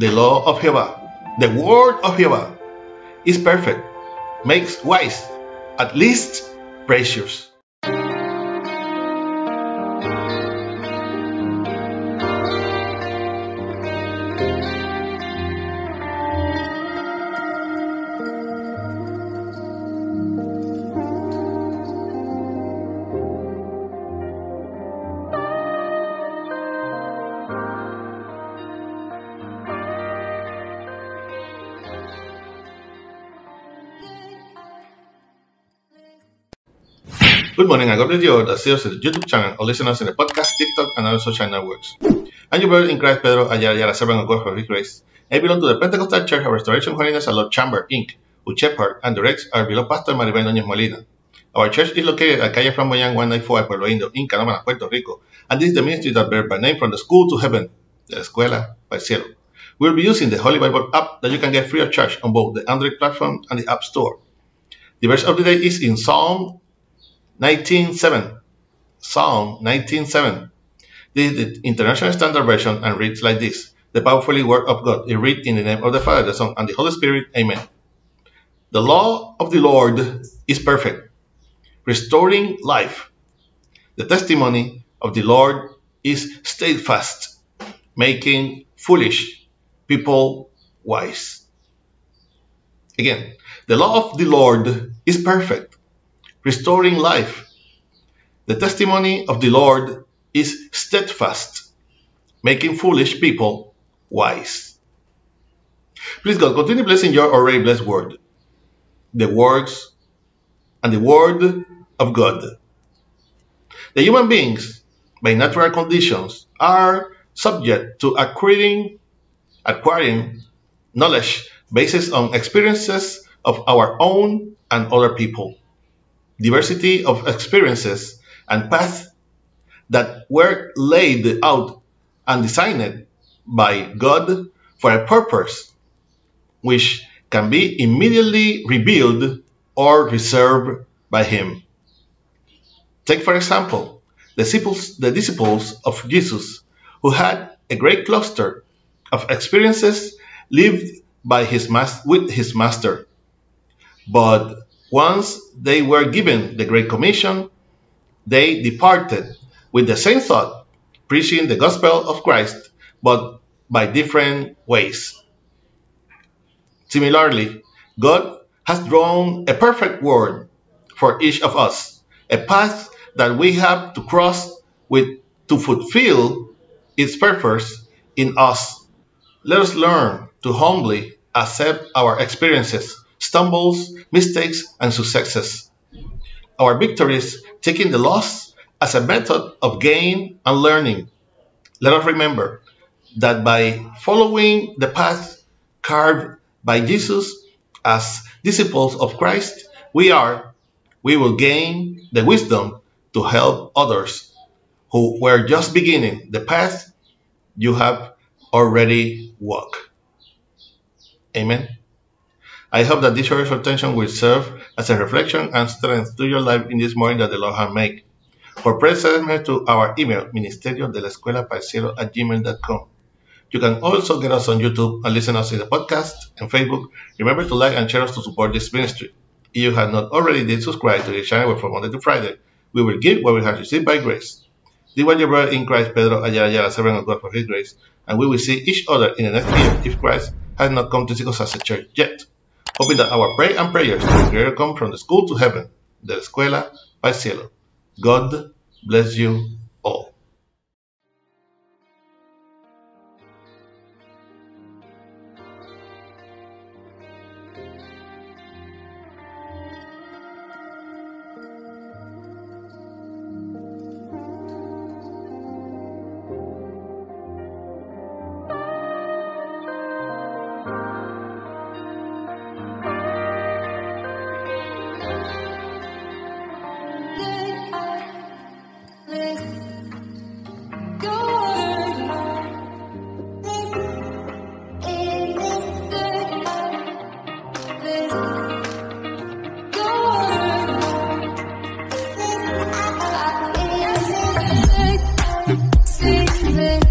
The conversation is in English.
the law of Jehovah, the word of Jehovah, is perfect, makes wise, at least precious. Good morning, and God bless you see us in the YouTube channel or listen us in the podcast, TikTok, and other social networks. I'm your brother in Christ, Pedro Ayala, Ayala, servant of God for grace. I belong to the Pentecostal Church of Restoration Holiness and Lord Chamber, Inc., who shepherd and directs our beloved pastor Maribel Núñez Molina. Our church is located at Calle Flamboyant 194 Pueblo Indio, in Puerto Rico, and this is the ministry that bears by name from the school to heaven, the Escuela para Cielo. We'll be using the Holy Bible app that you can get free of charge on both the Android platform and the App Store. The verse of the day is in Psalm 19.7. Psalm 19.7. This is the International Standard Version and reads like this. The powerfully word of God. It read in the name of the Father, the Son, and the Holy Spirit. Amen. The law of the Lord is perfect, restoring life. The testimony of the Lord is steadfast, making foolish people wise. Again, the law of the Lord is perfect, restoring life. The testimony of the Lord is steadfast, making foolish people wise. Please God, continue blessing your already blessed word, the words and the word of God. The human beings, by natural conditions, are subject to acquiring, acquiring knowledge based on experiences of our own and other people diversity of experiences and paths that were laid out and designed by God for a purpose, which can be immediately revealed or reserved by Him. Take, for example, the disciples, the disciples of Jesus, who had a great cluster of experiences lived by his mas- with his master. But once they were given the Great Commission, they departed with the same thought, preaching the gospel of Christ, but by different ways. Similarly, God has drawn a perfect word for each of us, a path that we have to cross with to fulfill its purpose in us. Let us learn to humbly accept our experiences stumbles, mistakes, and successes. Our victories taking the loss as a method of gain and learning. Let us remember that by following the path carved by Jesus as disciples of Christ, we are, we will gain the wisdom to help others who were just beginning the path you have already walked. Amen. I hope that this short exhortation will serve as a reflection and strength to your life in this morning that the Lord has made. For prayer send me to our email, ministerio de la escuela cielo at gmail.com. You can also get us on YouTube and listen us in the podcast and Facebook. Remember to like and share us to support this ministry. If you have not already did subscribe to the channel from Monday to Friday, we will give what we have received by grace. This was your brother in Christ, Pedro Ayala Ayala, servant of God for his grace, and we will see each other in the next year if Christ has not come to seek us as a church yet hoping that our prayer and prayers will come from the school to heaven, the escuela para cielo. God bless you all.